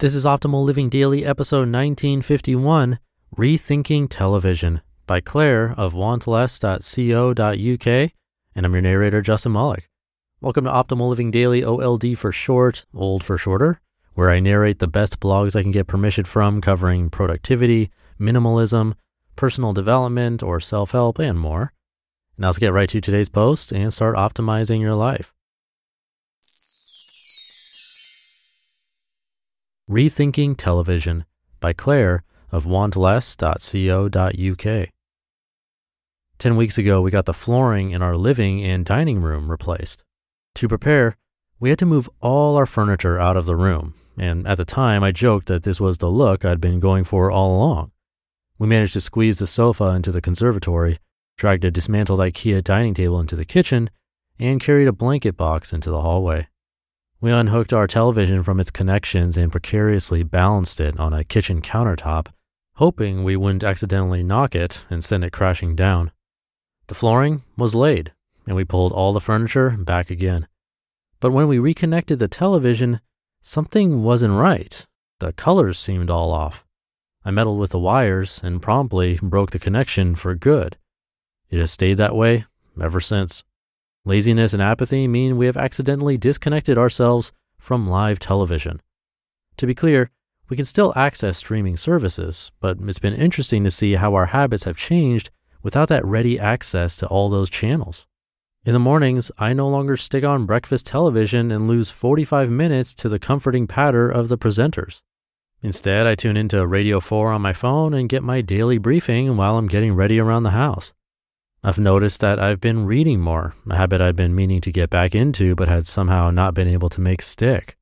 This is Optimal Living Daily, episode 1951 Rethinking Television by Claire of wantless.co.uk. And I'm your narrator, Justin Malik. Welcome to Optimal Living Daily, OLD for short, old for shorter, where I narrate the best blogs I can get permission from covering productivity, minimalism, personal development, or self help, and more. Now let's get right to today's post and start optimizing your life. Rethinking Television by Claire of wantless.co.uk. Ten weeks ago, we got the flooring in our living and dining room replaced. To prepare, we had to move all our furniture out of the room, and at the time, I joked that this was the look I'd been going for all along. We managed to squeeze the sofa into the conservatory, dragged a dismantled IKEA dining table into the kitchen, and carried a blanket box into the hallway. We unhooked our television from its connections and precariously balanced it on a kitchen countertop, hoping we wouldn't accidentally knock it and send it crashing down. The flooring was laid, and we pulled all the furniture back again. But when we reconnected the television, something wasn't right. The colors seemed all off. I meddled with the wires and promptly broke the connection for good. It has stayed that way ever since. Laziness and apathy mean we have accidentally disconnected ourselves from live television. To be clear, we can still access streaming services, but it's been interesting to see how our habits have changed without that ready access to all those channels. In the mornings, I no longer stick on breakfast television and lose 45 minutes to the comforting patter of the presenters. Instead, I tune into Radio 4 on my phone and get my daily briefing while I'm getting ready around the house. I've noticed that I've been reading more, a habit I'd been meaning to get back into but had somehow not been able to make stick.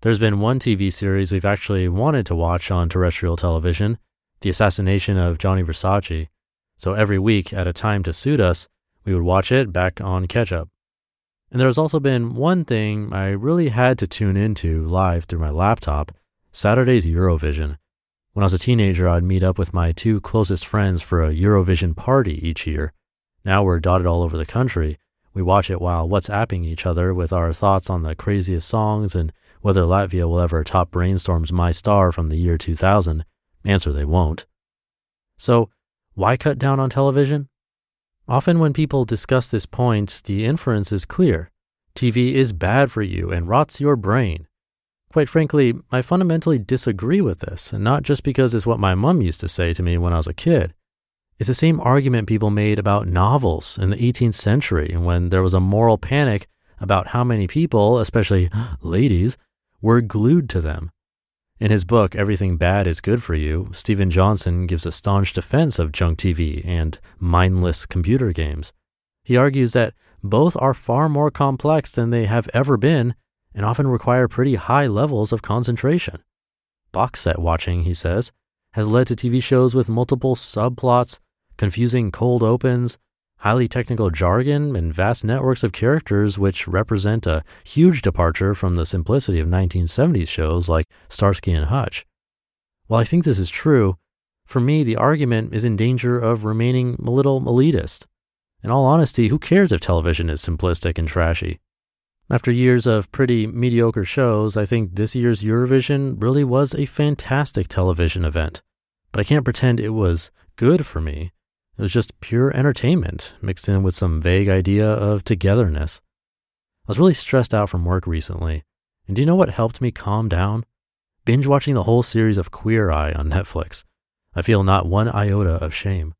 There's been one TV series we've actually wanted to watch on terrestrial television, The Assassination of Gianni Versace. So every week at a time to suit us, we would watch it back on catch up. And there's also been one thing I really had to tune into live through my laptop Saturday's Eurovision. When I was a teenager, I'd meet up with my two closest friends for a Eurovision party each year. Now we're dotted all over the country. We watch it while WhatsApping each other with our thoughts on the craziest songs and whether Latvia will ever top Brainstorm's My Star from the year 2000. Answer they won't. So, why cut down on television? Often, when people discuss this point, the inference is clear TV is bad for you and rots your brain. Quite frankly, I fundamentally disagree with this, and not just because it's what my mom used to say to me when I was a kid. It's the same argument people made about novels in the 18th century when there was a moral panic about how many people, especially ladies, were glued to them. In his book, Everything Bad is Good for You, Steven Johnson gives a staunch defense of junk TV and mindless computer games. He argues that both are far more complex than they have ever been and often require pretty high levels of concentration. Box set watching, he says, has led to TV shows with multiple subplots, confusing cold opens, highly technical jargon, and vast networks of characters which represent a huge departure from the simplicity of 1970s shows like Starsky and Hutch. While I think this is true, for me, the argument is in danger of remaining a little elitist. In all honesty, who cares if television is simplistic and trashy? After years of pretty mediocre shows, I think this year's Eurovision really was a fantastic television event. But I can't pretend it was good for me. It was just pure entertainment mixed in with some vague idea of togetherness. I was really stressed out from work recently. And do you know what helped me calm down? Binge watching the whole series of Queer Eye on Netflix. I feel not one iota of shame.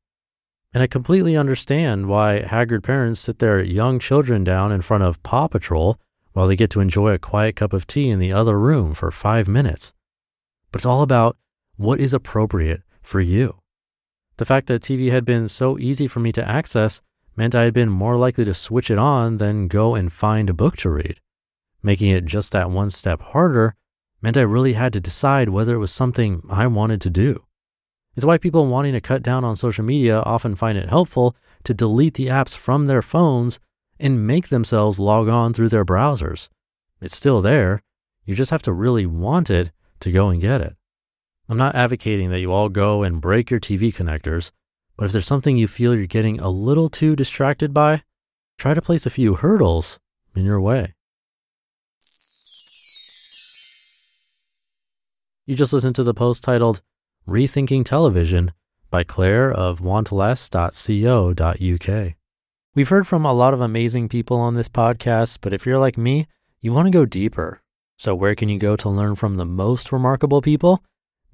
And I completely understand why haggard parents sit their young children down in front of Paw Patrol while they get to enjoy a quiet cup of tea in the other room for five minutes. But it's all about what is appropriate for you. The fact that TV had been so easy for me to access meant I had been more likely to switch it on than go and find a book to read. Making it just that one step harder meant I really had to decide whether it was something I wanted to do. It's why people wanting to cut down on social media often find it helpful to delete the apps from their phones and make themselves log on through their browsers. It's still there. You just have to really want it to go and get it. I'm not advocating that you all go and break your TV connectors, but if there's something you feel you're getting a little too distracted by, try to place a few hurdles in your way. You just listened to the post titled Rethinking Television by Claire of wantless.co.uk. We've heard from a lot of amazing people on this podcast, but if you're like me, you want to go deeper. So, where can you go to learn from the most remarkable people?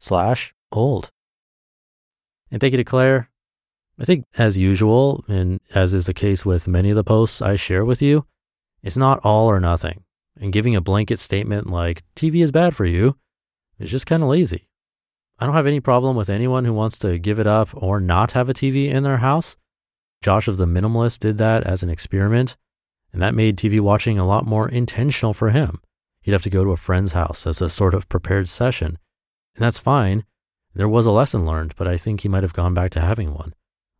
slash old. And thank you to Claire. I think, as usual, and as is the case with many of the posts I share with you, it's not all or nothing. And giving a blanket statement like TV is bad for you is just kind of lazy. I don't have any problem with anyone who wants to give it up or not have a TV in their house. Josh of the Minimalist did that as an experiment, and that made TV watching a lot more intentional for him. He'd have to go to a friend's house as a sort of prepared session, and that's fine. There was a lesson learned, but I think he might have gone back to having one.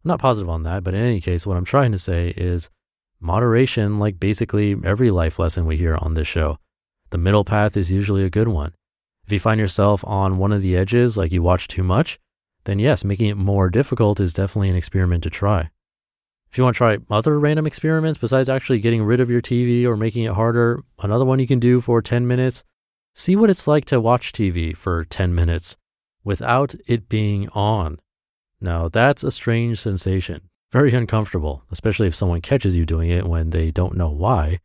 I'm not positive on that, but in any case, what I'm trying to say is moderation, like basically every life lesson we hear on this show. The middle path is usually a good one. If you find yourself on one of the edges, like you watch too much, then yes, making it more difficult is definitely an experiment to try. If you want to try other random experiments besides actually getting rid of your TV or making it harder, another one you can do for 10 minutes See what it's like to watch TV for 10 minutes without it being on. Now, that's a strange sensation, very uncomfortable, especially if someone catches you doing it when they don't know why.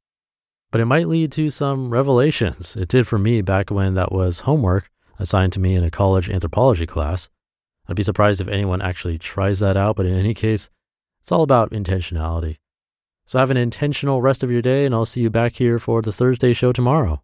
But it might lead to some revelations. It did for me back when that was homework assigned to me in a college anthropology class. I'd be surprised if anyone actually tries that out, but in any case, it's all about intentionality. So have an intentional rest of your day, and I'll see you back here for the Thursday show tomorrow